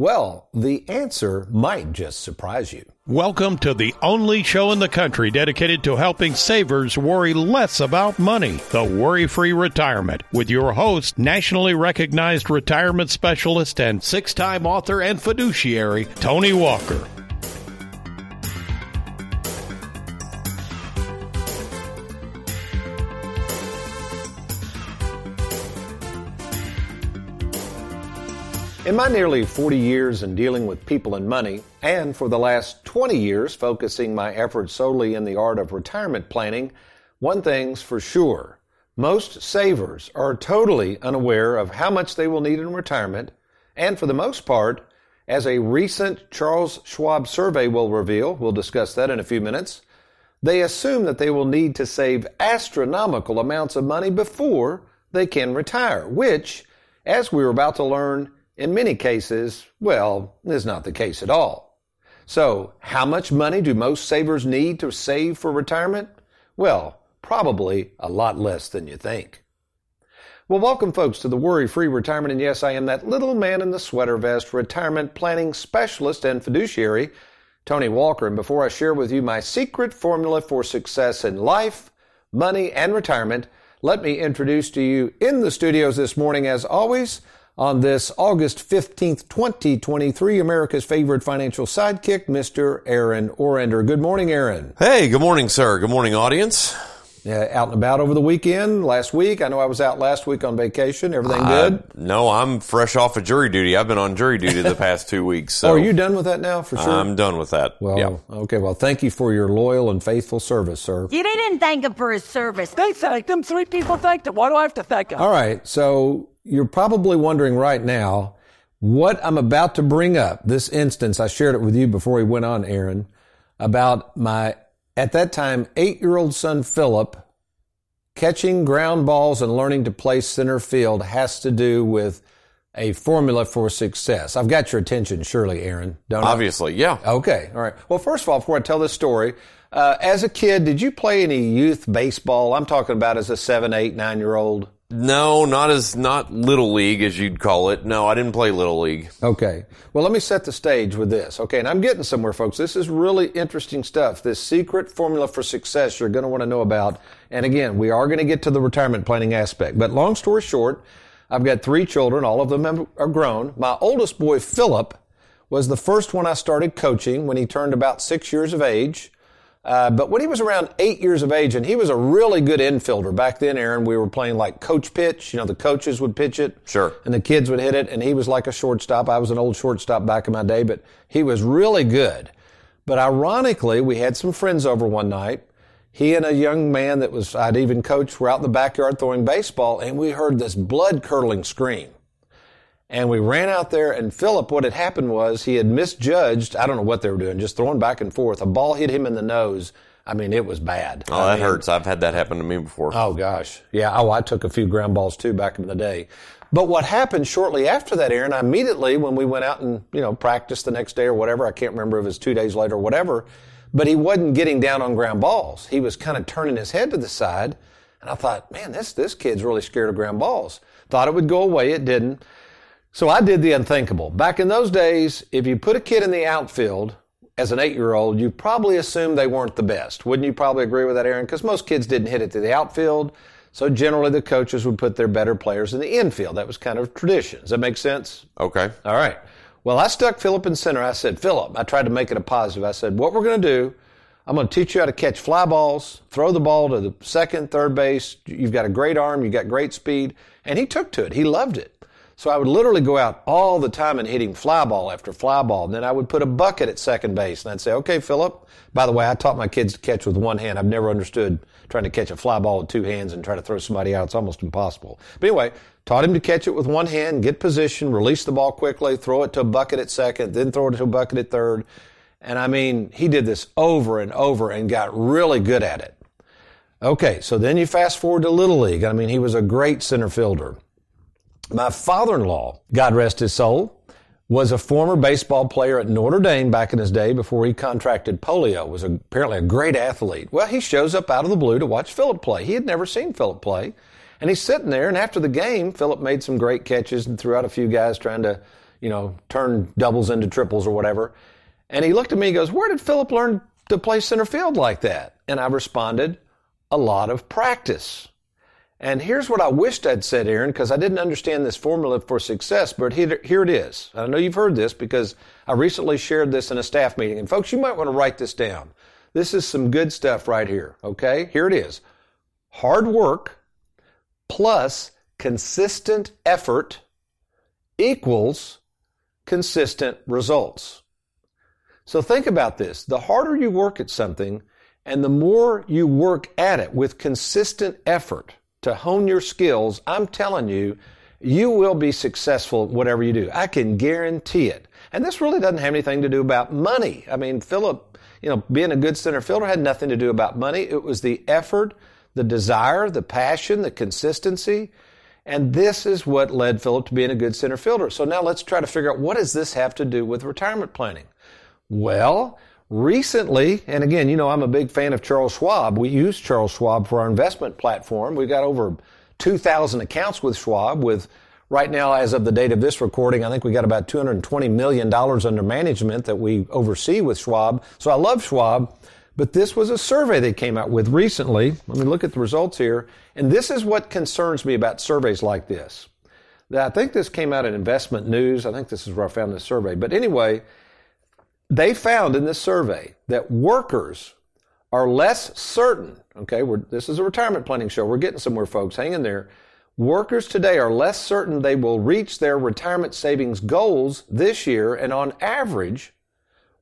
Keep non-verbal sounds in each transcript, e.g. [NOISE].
Well, the answer might just surprise you. Welcome to the only show in the country dedicated to helping savers worry less about money. The Worry Free Retirement with your host, nationally recognized retirement specialist and six time author and fiduciary, Tony Walker. In my nearly 40 years in dealing with people and money, and for the last 20 years focusing my efforts solely in the art of retirement planning, one thing's for sure. Most savers are totally unaware of how much they will need in retirement, and for the most part, as a recent Charles Schwab survey will reveal, we'll discuss that in a few minutes, they assume that they will need to save astronomical amounts of money before they can retire, which, as we are about to learn, in many cases, well, is not the case at all. So, how much money do most savers need to save for retirement? Well, probably a lot less than you think. Well, welcome folks to the Worry Free Retirement. And yes, I am that little man in the sweater vest, retirement planning specialist and fiduciary, Tony Walker. And before I share with you my secret formula for success in life, money, and retirement, let me introduce to you in the studios this morning, as always, on this August 15th, 2023, America's favorite financial sidekick, Mr. Aaron Orender. Good morning, Aaron. Hey, good morning, sir. Good morning, audience. Yeah, out and about over the weekend, last week. I know I was out last week on vacation. Everything Uh, good? no, I'm fresh off of jury duty. I've been on jury duty the past two weeks. So [LAUGHS] oh, are you done with that now for sure? I'm done with that. well, yeah. okay. Well, thank you for your loyal and faithful service, sir. You didn't thank him for his service. They thanked him. Three people thanked him. Why do I have to thank him? All right. So you're probably wondering right now what I'm about to bring up. This instance, I shared it with you before we went on, Aaron, about my, at that time, eight year old son, Philip, catching ground balls and learning to play center field has to do with a formula for success. I've got your attention, surely, Aaron. Don't I? Obviously, yeah. Okay, all right. Well, first of all, before I tell this story, uh, as a kid, did you play any youth baseball? I'm talking about as a seven, eight, nine year old. No, not as not little league as you'd call it. No, I didn't play little league. Okay. Well, let me set the stage with this. Okay. And I'm getting somewhere, folks. This is really interesting stuff. This secret formula for success you're going to want to know about. And again, we are going to get to the retirement planning aspect. But long story short, I've got three children. All of them are grown. My oldest boy, Philip, was the first one I started coaching when he turned about six years of age. Uh, but when he was around eight years of age, and he was a really good infielder back then, Aaron, we were playing like coach pitch. You know, the coaches would pitch it. Sure. And the kids would hit it, and he was like a shortstop. I was an old shortstop back in my day, but he was really good. But ironically, we had some friends over one night. He and a young man that was, I'd even coached, were out in the backyard throwing baseball, and we heard this blood curdling scream. And we ran out there, and Philip, what had happened was he had misjudged, I don't know what they were doing, just throwing back and forth. A ball hit him in the nose. I mean, it was bad. Oh, I that mean, hurts. I've had that happen to me before. Oh gosh. Yeah. Oh, I took a few ground balls too back in the day. But what happened shortly after that, Aaron, I immediately, when we went out and, you know, practiced the next day or whatever, I can't remember if it was two days later or whatever, but he wasn't getting down on ground balls. He was kind of turning his head to the side. And I thought, man, this, this kid's really scared of ground balls. Thought it would go away. It didn't. So I did the unthinkable. Back in those days, if you put a kid in the outfield as an eight year old, you probably assumed they weren't the best. Wouldn't you probably agree with that, Aaron? Because most kids didn't hit it to the outfield. So generally the coaches would put their better players in the infield. That was kind of tradition. Does that make sense? Okay. All right. Well, I stuck Philip in center. I said, Philip, I tried to make it a positive. I said, what we're going to do, I'm going to teach you how to catch fly balls, throw the ball to the second, third base. You've got a great arm. You've got great speed. And he took to it. He loved it. So I would literally go out all the time and hitting fly ball after fly ball. And then I would put a bucket at second base and I'd say, okay, Philip. By the way, I taught my kids to catch with one hand. I've never understood trying to catch a fly ball with two hands and try to throw somebody out. It's almost impossible. But anyway, taught him to catch it with one hand, get position, release the ball quickly, throw it to a bucket at second, then throw it to a bucket at third. And I mean, he did this over and over and got really good at it. Okay, so then you fast forward to Little League. I mean, he was a great center fielder. My father-in-law, God rest his soul, was a former baseball player at Notre Dame back in his day before he contracted polio, was apparently a great athlete. Well, he shows up out of the blue to watch Philip play. He had never seen Philip play. And he's sitting there, and after the game, Philip made some great catches and threw out a few guys trying to, you know, turn doubles into triples or whatever. And he looked at me and goes, Where did Philip learn to play center field like that? And I responded, A lot of practice. And here's what I wished I'd said, Aaron, because I didn't understand this formula for success, but here, it is. I know you've heard this because I recently shared this in a staff meeting. And folks, you might want to write this down. This is some good stuff right here. Okay. Here it is. Hard work plus consistent effort equals consistent results. So think about this. The harder you work at something and the more you work at it with consistent effort to hone your skills, I'm telling you, you will be successful whatever you do. I can guarantee it. And this really doesn't have anything to do about money. I mean, Philip, you know, being a good center fielder had nothing to do about money. It was the effort, the desire, the passion, the consistency. And this is what led Philip to being a good center fielder. So now let's try to figure out what does this have to do with retirement planning? Well, recently, and again, you know, I'm a big fan of Charles Schwab. We use Charles Schwab for our investment platform. We've got over 2,000 accounts with Schwab with right now, as of the date of this recording, I think we got about $220 million under management that we oversee with Schwab. So I love Schwab. But this was a survey they came out with recently. Let me look at the results here. And this is what concerns me about surveys like this. I think this came out in Investment News. I think this is where I found this survey. But anyway, they found in this survey that workers are less certain. Okay, this is a retirement planning show. We're getting somewhere, folks. Hang in there. Workers today are less certain they will reach their retirement savings goals this year, and on average,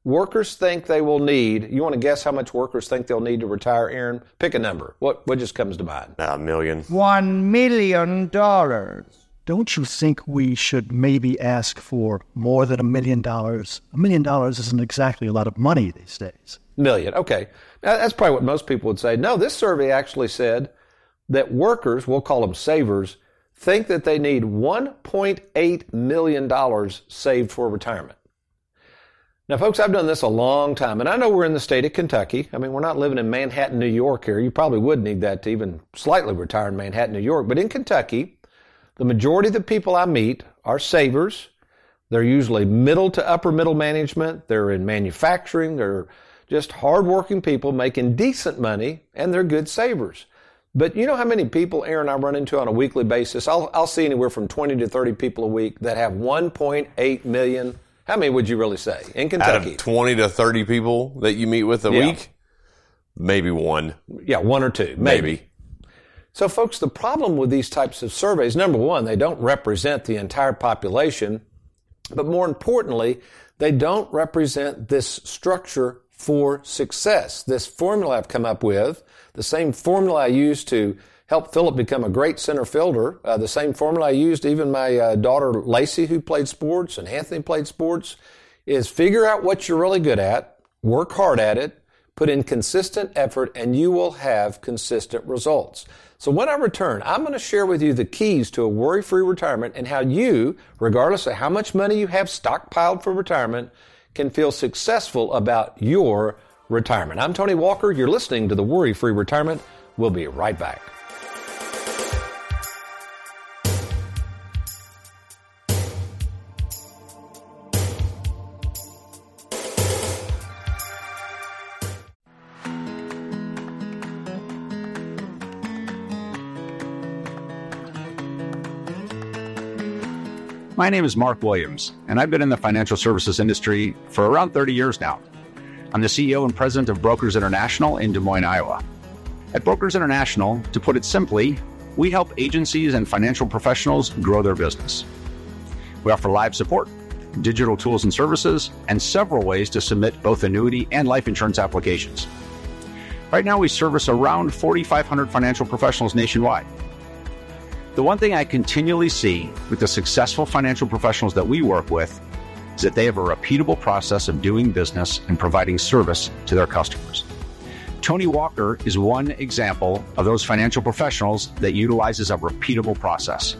workers think they will need. You want to guess how much workers think they'll need to retire, Aaron? Pick a number. What what just comes to mind? A million. One million dollars. Don't you think we should maybe ask for more than a million dollars? A million dollars isn't exactly a lot of money these days. Million. Okay. Now, that's probably what most people would say. No, this survey actually said that workers, we'll call them savers, think that they need $1.8 million saved for retirement. Now, folks, I've done this a long time, and I know we're in the state of Kentucky. I mean, we're not living in Manhattan, New York here. You probably would need that to even slightly retire in Manhattan, New York. But in Kentucky, the majority of the people I meet are savers. They're usually middle to upper middle management. They're in manufacturing. They're just hardworking people making decent money, and they're good savers. But you know how many people, Aaron, I run into on a weekly basis? I'll, I'll see anywhere from 20 to 30 people a week that have 1.8 million how many would you really say in Kentucky? Out of 20 to 30 people that you meet with a yeah. week, maybe one. Yeah, one or two, maybe. maybe. So, folks, the problem with these types of surveys, number one, they don't represent the entire population, but more importantly, they don't represent this structure for success. This formula I've come up with, the same formula I used to help Philip become a great center fielder. Uh, the same formula I used, even my uh, daughter Lacey, who played sports, and Anthony played sports, is figure out what you're really good at, work hard at it, put in consistent effort, and you will have consistent results. So when I return, I'm going to share with you the keys to a worry-free retirement and how you, regardless of how much money you have stockpiled for retirement, can feel successful about your retirement. I'm Tony Walker. You're listening to the Worry-Free Retirement. We'll be right back. My name is Mark Williams, and I've been in the financial services industry for around 30 years now. I'm the CEO and president of Brokers International in Des Moines, Iowa. At Brokers International, to put it simply, we help agencies and financial professionals grow their business. We offer live support, digital tools and services, and several ways to submit both annuity and life insurance applications. Right now, we service around 4,500 financial professionals nationwide the one thing I continually see with the successful financial professionals that we work with is that they have a repeatable process of doing business and providing service to their customers. Tony Walker is one example of those financial professionals that utilizes a repeatable process.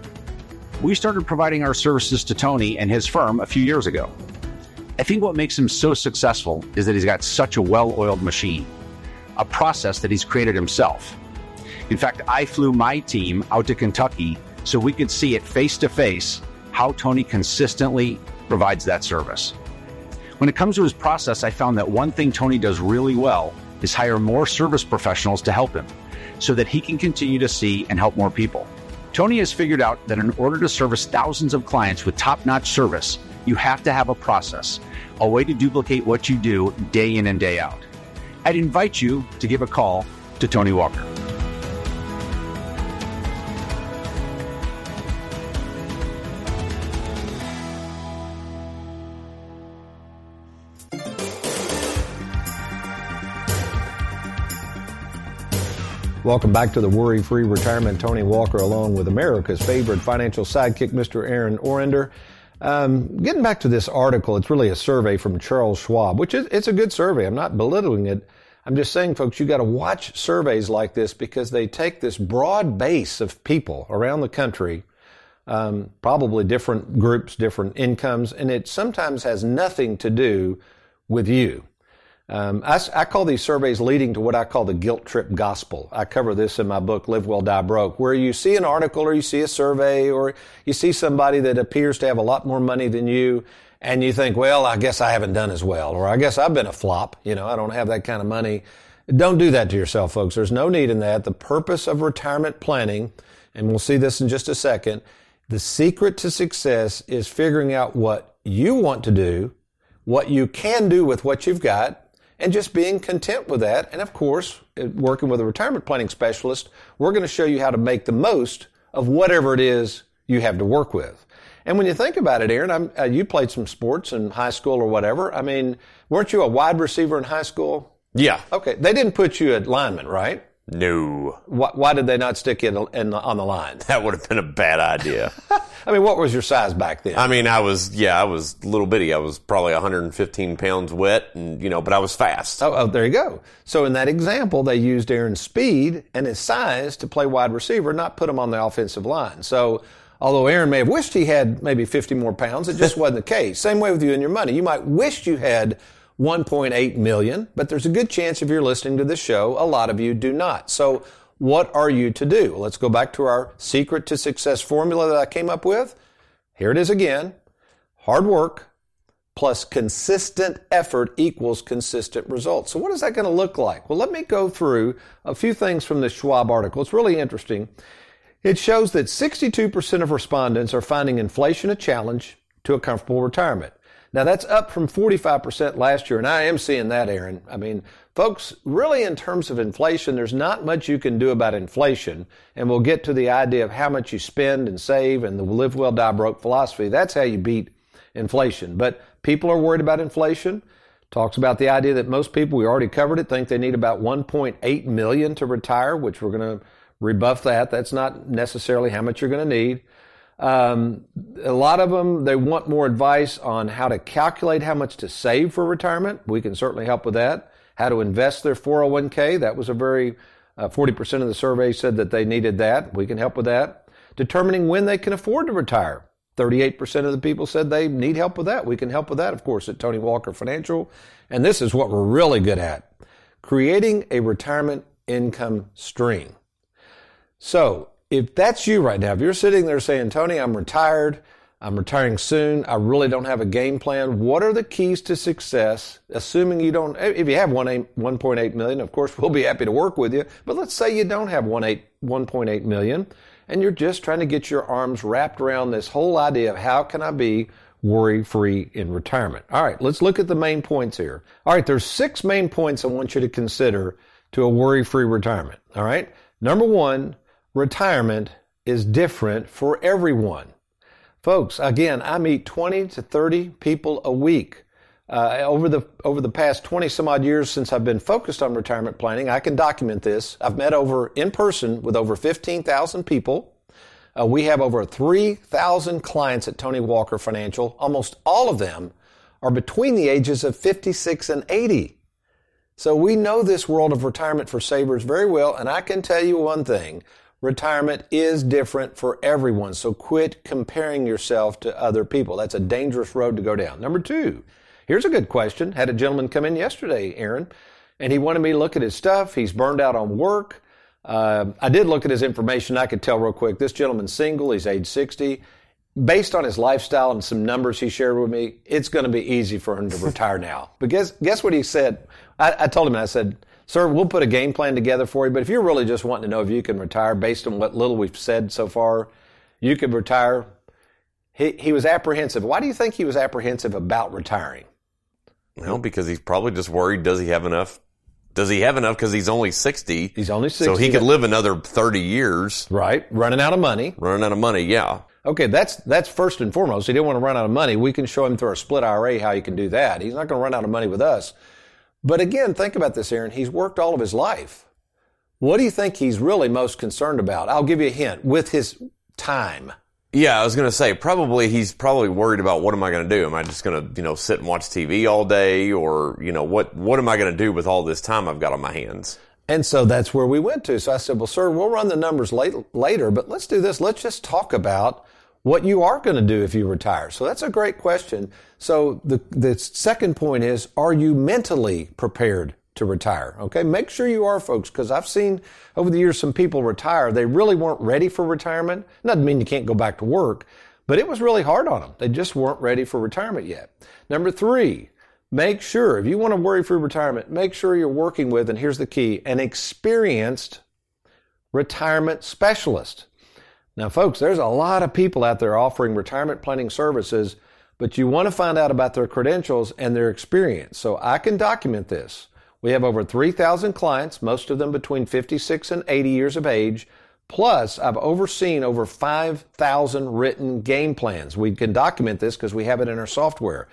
We started providing our services to Tony and his firm a few years ago. I think what makes him so successful is that he's got such a well oiled machine, a process that he's created himself. In fact, I flew my team out to Kentucky so we could see it face to face how Tony consistently provides that service. When it comes to his process, I found that one thing Tony does really well is hire more service professionals to help him so that he can continue to see and help more people. Tony has figured out that in order to service thousands of clients with top notch service, you have to have a process, a way to duplicate what you do day in and day out. I'd invite you to give a call to Tony Walker. Welcome back to the Worry Free Retirement. Tony Walker, along with America's favorite financial sidekick, Mr. Aaron Orender. Um, getting back to this article, it's really a survey from Charles Schwab, which is it's a good survey. I'm not belittling it. I'm just saying, folks, you got to watch surveys like this because they take this broad base of people around the country, um, probably different groups, different incomes, and it sometimes has nothing to do with you. Um, I, I, call these surveys leading to what I call the guilt trip gospel. I cover this in my book, Live Well, Die Broke, where you see an article or you see a survey or you see somebody that appears to have a lot more money than you and you think, well, I guess I haven't done as well or I guess I've been a flop. You know, I don't have that kind of money. Don't do that to yourself, folks. There's no need in that. The purpose of retirement planning, and we'll see this in just a second, the secret to success is figuring out what you want to do, what you can do with what you've got, and just being content with that. And of course, working with a retirement planning specialist, we're going to show you how to make the most of whatever it is you have to work with. And when you think about it, Aaron, uh, you played some sports in high school or whatever. I mean, weren't you a wide receiver in high school? Yeah. Okay. They didn't put you at lineman, right? No. Why, why did they not stick you in, in, on the line? That would have been a bad idea. [LAUGHS] I mean, what was your size back then? I mean, I was, yeah, I was little bitty. I was probably 115 pounds wet and, you know, but I was fast. Oh, oh, there you go. So in that example, they used Aaron's speed and his size to play wide receiver, not put him on the offensive line. So although Aaron may have wished he had maybe 50 more pounds, it just [LAUGHS] wasn't the case. Same way with you and your money. You might wish you had 1.8 million, but there's a good chance if you're listening to this show, a lot of you do not. So what are you to do? Let's go back to our secret to success formula that I came up with. Here it is again. Hard work plus consistent effort equals consistent results. So what is that going to look like? Well, let me go through a few things from this Schwab article. It's really interesting. It shows that 62% of respondents are finding inflation a challenge to a comfortable retirement. Now that's up from 45% last year, and I am seeing that, Aaron. I mean, folks, really in terms of inflation, there's not much you can do about inflation, and we'll get to the idea of how much you spend and save and the live well, die broke philosophy. That's how you beat inflation. But people are worried about inflation. Talks about the idea that most people, we already covered it, think they need about 1.8 million to retire, which we're going to rebuff that. That's not necessarily how much you're going to need. Um, a lot of them, they want more advice on how to calculate how much to save for retirement. We can certainly help with that. How to invest their 401k. That was a very, uh, 40% of the survey said that they needed that. We can help with that. Determining when they can afford to retire. 38% of the people said they need help with that. We can help with that, of course, at Tony Walker Financial. And this is what we're really good at. Creating a retirement income stream. So if that's you right now, if you're sitting there saying, Tony, I'm retired, I'm retiring soon, I really don't have a game plan, what are the keys to success? Assuming you don't, eh, if you have 1.8 million, of course, [LAUGHS] we'll be happy to work with you. But let's say you don't have 1.8 million and you're just trying to get your arms wrapped around this whole idea of how can I be worry free in retirement. All right, let's look at the main points here. All right, there's six main points I want you to consider to a worry free retirement. All right. Number one, retirement is different for everyone. Folks, again, I meet 20 to 30 people a week. Uh, over the over the past 20 some odd years since I've been focused on retirement planning, I can document this. I've met over in person with over 15,000 people. Uh, we have over 3,000 clients at Tony Walker Financial. Almost all of them are between the ages of 56 and 80. So we know this world of retirement for savers very well, and I can tell you one thing. Retirement is different for everyone, so quit comparing yourself to other people. That's a dangerous road to go down. Number two, here's a good question. Had a gentleman come in yesterday, Aaron, and he wanted me to look at his stuff. He's burned out on work. Uh, I did look at his information. I could tell real quick. This gentleman's single. He's age 60 based on his lifestyle and some numbers he shared with me, it's going to be easy for him to [LAUGHS] retire now. But guess, guess what he said? I, I told him, I said, Sir, we'll put a game plan together for you, but if you're really just wanting to know if you can retire based on what little we've said so far, you could retire. He, he was apprehensive. Why do you think he was apprehensive about retiring? Well, because he's probably just worried does he have enough? Does he have enough because he's only 60? He's only 60. So he could live another 30 years. Right. Running out of money. Running out of money, yeah. Okay, that's that's first and foremost. He didn't want to run out of money. We can show him through a split IRA how he can do that. He's not going to run out of money with us. But again, think about this, Aaron. He's worked all of his life. What do you think he's really most concerned about? I'll give you a hint. With his time. Yeah, I was going to say probably he's probably worried about what am I going to do? Am I just going to, you know, sit and watch TV all day or, you know, what what am I going to do with all this time I've got on my hands? And so that's where we went to. So I said, well, sir, we'll run the numbers late, later, but let's do this. Let's just talk about what you are going to do if you retire. So that's a great question. So the, the second point is, are you mentally prepared to retire? Okay. Make sure you are folks, because I've seen over the years some people retire. They really weren't ready for retirement. Doesn't mean you can't go back to work, but it was really hard on them. They just weren't ready for retirement yet. Number three, make sure if you want to worry free retirement, make sure you're working with, and here's the key, an experienced retirement specialist. Now, folks, there's a lot of people out there offering retirement planning services, but you want to find out about their credentials and their experience. So I can document this. We have over 3,000 clients, most of them between 56 and 80 years of age. Plus, I've overseen over 5,000 written game plans. We can document this because we have it in our software.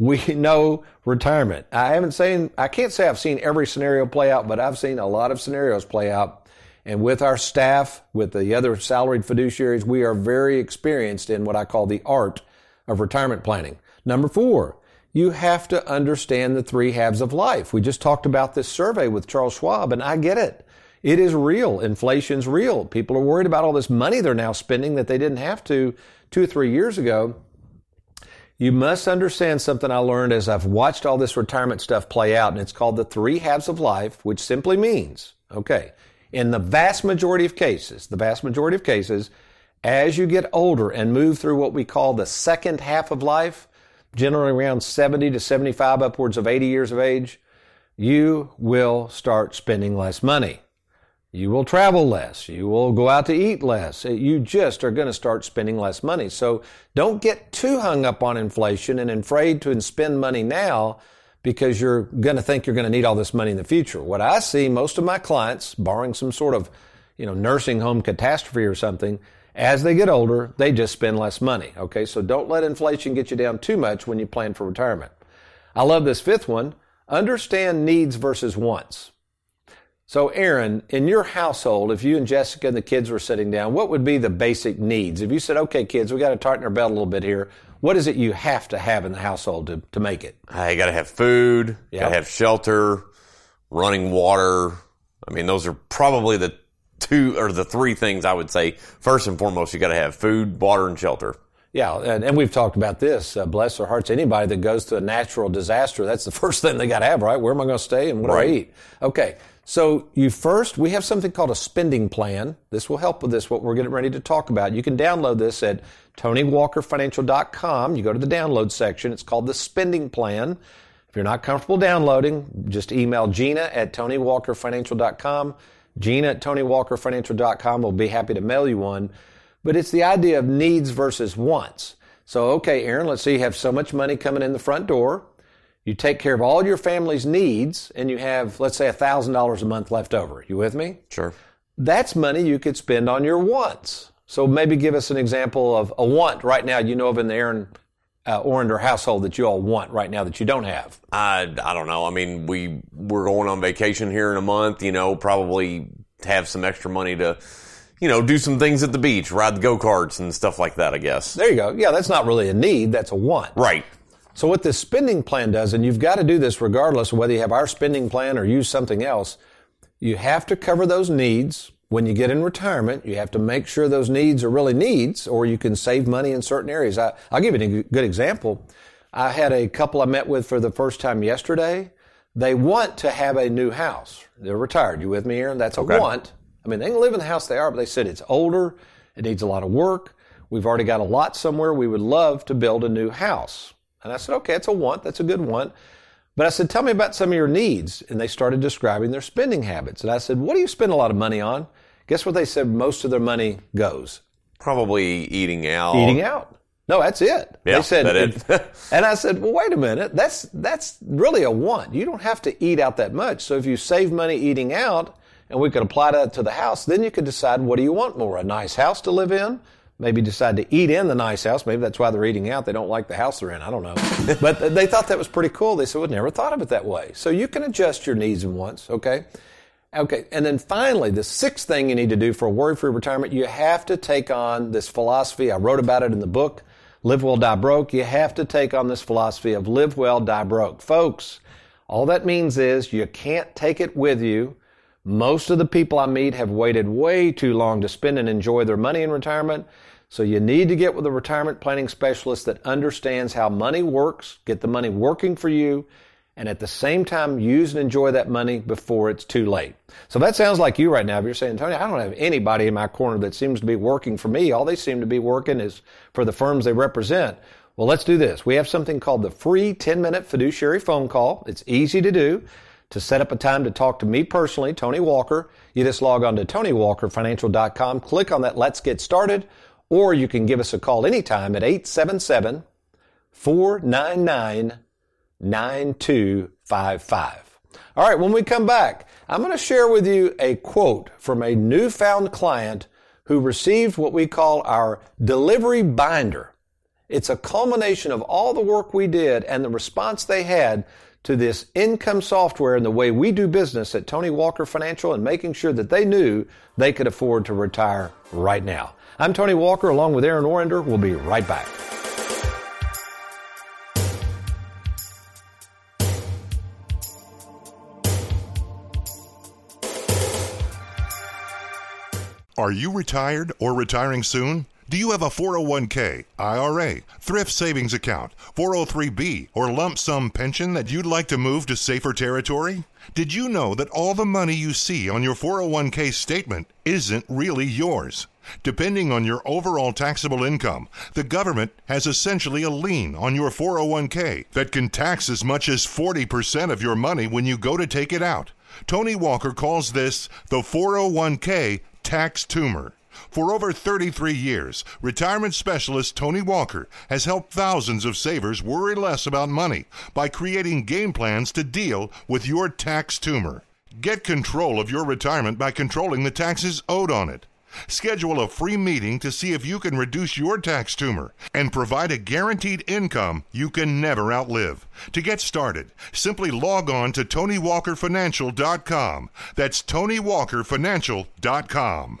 We [LAUGHS] know retirement. I haven't seen, I can't say I've seen every scenario play out, but I've seen a lot of scenarios play out and with our staff, with the other salaried fiduciaries, we are very experienced in what I call the art of retirement planning. Number four, you have to understand the three halves of life. We just talked about this survey with Charles Schwab, and I get it. It is real. Inflation's real. People are worried about all this money they're now spending that they didn't have to two or three years ago. You must understand something I learned as I've watched all this retirement stuff play out, and it's called the three halves of life, which simply means, okay, in the vast majority of cases, the vast majority of cases, as you get older and move through what we call the second half of life, generally around 70 to 75, upwards of 80 years of age, you will start spending less money. You will travel less. You will go out to eat less. You just are going to start spending less money. So don't get too hung up on inflation and afraid to spend money now because you're going to think you're going to need all this money in the future. What I see most of my clients, barring some sort of, you know, nursing home catastrophe or something, as they get older, they just spend less money. Okay. So don't let inflation get you down too much when you plan for retirement. I love this fifth one. Understand needs versus wants. So, Aaron, in your household, if you and Jessica and the kids were sitting down, what would be the basic needs? If you said, okay, kids, we got to tighten our belt a little bit here, what is it you have to have in the household to, to make it? I got to have food, yep. got to have shelter, running water. I mean, those are probably the two or the three things I would say. First and foremost, you got to have food, water, and shelter. Yeah, and, and we've talked about this. Uh, bless their hearts. Anybody that goes to a natural disaster, that's the [LAUGHS] first thing they got to have, right? Where am I going to stay and what right. do I eat? Okay, so you first, we have something called a spending plan. This will help with this, what we're getting ready to talk about. You can download this at TonyWalkerFinancial.com. You go to the download section. It's called the spending plan. If you're not comfortable downloading, just email Gina at TonyWalkerFinancial.com. Gina at TonyWalkerFinancial.com will be happy to mail you one. But it's the idea of needs versus wants. So, okay, Aaron, let's say you have so much money coming in the front door. You take care of all your family's needs and you have, let's say, $1,000 a month left over. You with me? Sure. That's money you could spend on your wants. So maybe give us an example of a want right now you know of in the Aaron uh, Orender household that you all want right now that you don't have? I, I don't know. I mean, we, we're going on vacation here in a month, you know, probably have some extra money to, you know, do some things at the beach, ride the go-karts and stuff like that, I guess. There you go. Yeah, that's not really a need. That's a want. Right. So what this spending plan does, and you've got to do this regardless of whether you have our spending plan or use something else, you have to cover those needs. When you get in retirement, you have to make sure those needs are really needs, or you can save money in certain areas. I, will give you a good example. I had a couple I met with for the first time yesterday. They want to have a new house. They're retired. You with me, Aaron? That's a okay. want. I mean, they can live in the house they are, but they said it's older. It needs a lot of work. We've already got a lot somewhere. We would love to build a new house. And I said, okay, it's a want. That's a good want. But I said, tell me about some of your needs. And they started describing their spending habits. And I said, what do you spend a lot of money on? Guess what they said most of their money goes? Probably eating out. Eating out. No, that's it. Yeah, they said, it, [LAUGHS] and I said, well, wait a minute. That's, that's really a want. You don't have to eat out that much. So if you save money eating out and we could apply that to the house, then you could decide what do you want more? A nice house to live in maybe decide to eat in the nice house. Maybe that's why they're eating out. They don't like the house they're in. I don't know. [LAUGHS] but they thought that was pretty cool. They said, well, never thought of it that way. So you can adjust your needs and wants, okay? Okay. And then finally, the sixth thing you need to do for a worry-free retirement, you have to take on this philosophy. I wrote about it in the book, Live Well, Die Broke. You have to take on this philosophy of live well, die broke. Folks, all that means is you can't take it with you. Most of the people I meet have waited way too long to spend and enjoy their money in retirement. So you need to get with a retirement planning specialist that understands how money works, get the money working for you, and at the same time use and enjoy that money before it's too late. So that sounds like you right now. If you're saying, Tony, I don't have anybody in my corner that seems to be working for me. All they seem to be working is for the firms they represent. Well, let's do this. We have something called the free 10 minute fiduciary phone call. It's easy to do. To set up a time to talk to me personally, Tony Walker, you just log on to TonyWalkerFinancial.com, click on that Let's Get Started or you can give us a call anytime at 877 499 9255. All right, when we come back, I'm going to share with you a quote from a newfound client who received what we call our delivery binder. It's a culmination of all the work we did and the response they had to this income software and the way we do business at Tony Walker Financial and making sure that they knew they could afford to retire right now. I'm Tony Walker along with Aaron Orender. We'll be right back. Are you retired or retiring soon? Do you have a 401k, IRA, thrift savings account, 403b, or lump sum pension that you'd like to move to safer territory? Did you know that all the money you see on your 401k statement isn't really yours? Depending on your overall taxable income, the government has essentially a lien on your 401k that can tax as much as 40% of your money when you go to take it out. Tony Walker calls this the 401k tax tumor. For over 33 years, retirement specialist Tony Walker has helped thousands of savers worry less about money by creating game plans to deal with your tax tumor. Get control of your retirement by controlling the taxes owed on it. Schedule a free meeting to see if you can reduce your tax tumor and provide a guaranteed income you can never outlive. To get started, simply log on to TonyWalkerFinancial.com. That's TonyWalkerFinancial.com.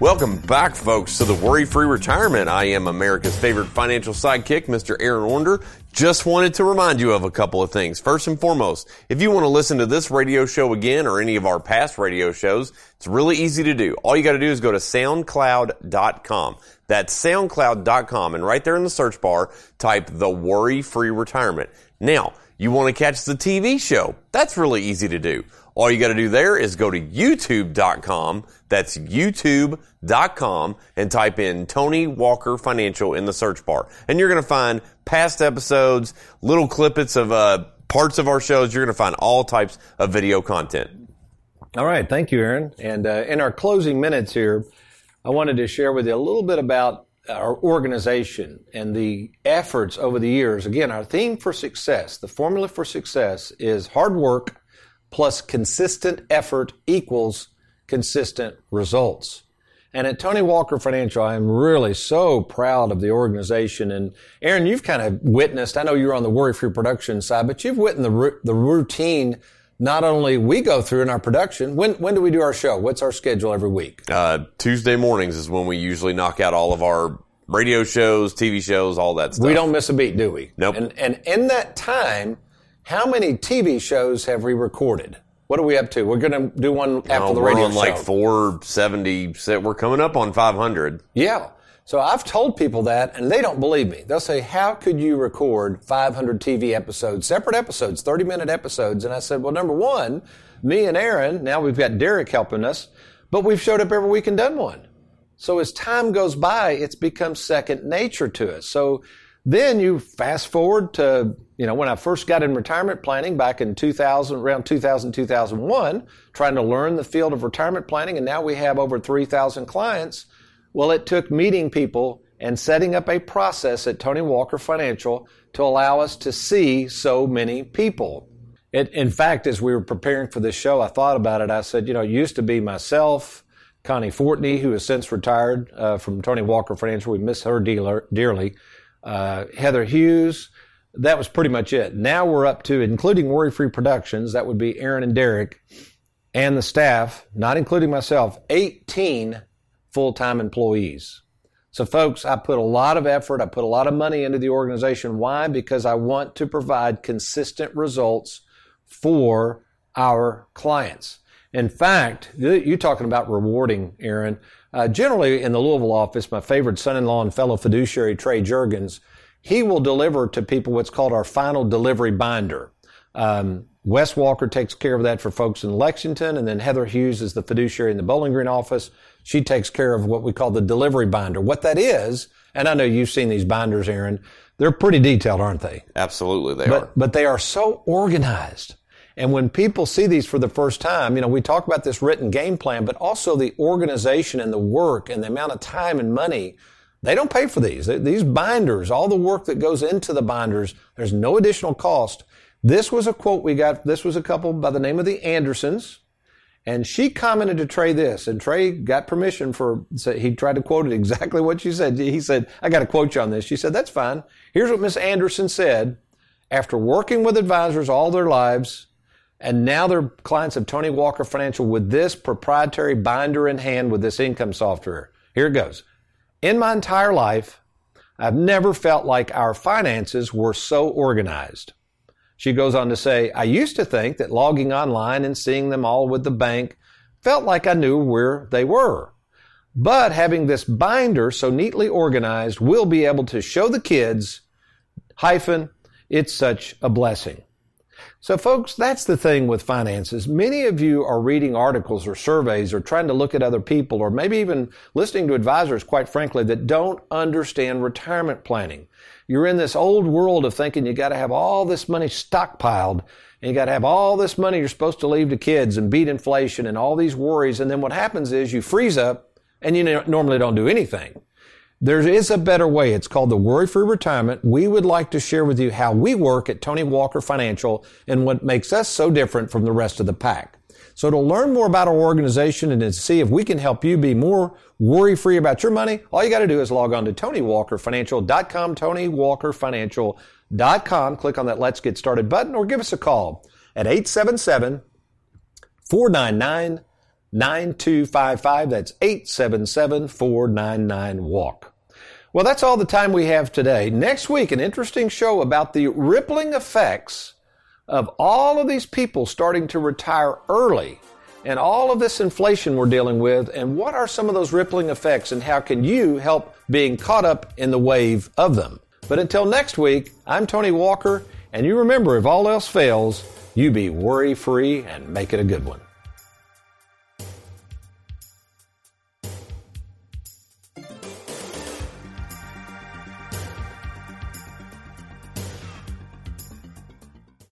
Welcome back, folks, to the Worry Free Retirement. I am America's favorite financial sidekick, Mr. Aaron Orender. Just wanted to remind you of a couple of things. First and foremost, if you want to listen to this radio show again or any of our past radio shows, it's really easy to do. All you got to do is go to soundcloud.com. That's soundcloud.com. And right there in the search bar, type the Worry Free Retirement. Now, you want to catch the TV show? That's really easy to do. All you got to do there is go to youtube.com. That's youtube.com and type in Tony Walker Financial in the search bar. And you're going to find past episodes, little clippets of uh, parts of our shows. You're going to find all types of video content. All right. Thank you, Aaron. And uh, in our closing minutes here, I wanted to share with you a little bit about our organization and the efforts over the years. Again, our theme for success, the formula for success is hard work plus consistent effort equals consistent results. And at Tony Walker Financial, I'm really so proud of the organization. And Aaron, you've kind of witnessed, I know you're on the worry free production side, but you've witnessed the, the routine not only we go through in our production. When, when do we do our show? What's our schedule every week? Uh, Tuesday mornings is when we usually knock out all of our radio shows, TV shows, all that stuff. We don't miss a beat, do we? Nope. And, and in that time, how many TV shows have we recorded? What are we up to? We're going to do one uh, after no, the radio we're on show. like 470. We're coming up on 500. Yeah. So I've told people that and they don't believe me. They'll say, how could you record 500 TV episodes, separate episodes, 30 minute episodes? And I said, well, number one, me and Aaron, now we've got Derek helping us, but we've showed up every week and done one. So as time goes by, it's become second nature to us. So then you fast forward to, you know, when I first got in retirement planning back in 2000, around 2000, 2001, trying to learn the field of retirement planning. And now we have over 3,000 clients. Well, it took meeting people and setting up a process at Tony Walker Financial to allow us to see so many people. It, in fact, as we were preparing for this show, I thought about it. I said, you know, it used to be myself, Connie Fortney, who has since retired uh, from Tony Walker Financial. We miss her dealer, dearly. Uh, Heather Hughes. That was pretty much it. Now we're up to, including Worry Free Productions, that would be Aaron and Derek, and the staff, not including myself, 18 full time employees. So, folks, I put a lot of effort, I put a lot of money into the organization. Why? Because I want to provide consistent results for our clients. In fact, you're talking about rewarding, Aaron. Uh, generally, in the Louisville office, my favorite son-in-law and fellow fiduciary, Trey Jurgens, he will deliver to people what's called our final delivery binder. Um, Wes Walker takes care of that for folks in Lexington, and then Heather Hughes is the fiduciary in the Bowling Green office. She takes care of what we call the delivery binder. What that is, and I know you've seen these binders, Aaron. They're pretty detailed, aren't they? Absolutely, they but, are. But they are so organized. And when people see these for the first time, you know, we talk about this written game plan, but also the organization and the work and the amount of time and money. They don't pay for these. These binders, all the work that goes into the binders, there's no additional cost. This was a quote we got. This was a couple by the name of the Andersons. And she commented to Trey this, and Trey got permission for, so he tried to quote it exactly what she said. He said, I got to quote you on this. She said, that's fine. Here's what Miss Anderson said. After working with advisors all their lives, and now they're clients of Tony Walker Financial with this proprietary binder in hand with this income software. Here it goes. In my entire life, I've never felt like our finances were so organized. She goes on to say, I used to think that logging online and seeing them all with the bank felt like I knew where they were. But having this binder so neatly organized, we'll be able to show the kids, hyphen, it's such a blessing. So folks, that's the thing with finances. Many of you are reading articles or surveys or trying to look at other people or maybe even listening to advisors, quite frankly, that don't understand retirement planning. You're in this old world of thinking you got to have all this money stockpiled and you got to have all this money you're supposed to leave to kids and beat inflation and all these worries. And then what happens is you freeze up and you normally don't do anything. There is a better way. It's called the Worry Free Retirement. We would like to share with you how we work at Tony Walker Financial and what makes us so different from the rest of the pack. So to learn more about our organization and to see if we can help you be more worry free about your money, all you got to do is log on to TonyWalkerFinancial.com, TonyWalkerFinancial.com. Click on that Let's Get Started button or give us a call at 877 499 9255. That's 877 499 WALK. Well, that's all the time we have today. Next week, an interesting show about the rippling effects of all of these people starting to retire early and all of this inflation we're dealing with and what are some of those rippling effects and how can you help being caught up in the wave of them. But until next week, I'm Tony Walker and you remember if all else fails, you be worry free and make it a good one.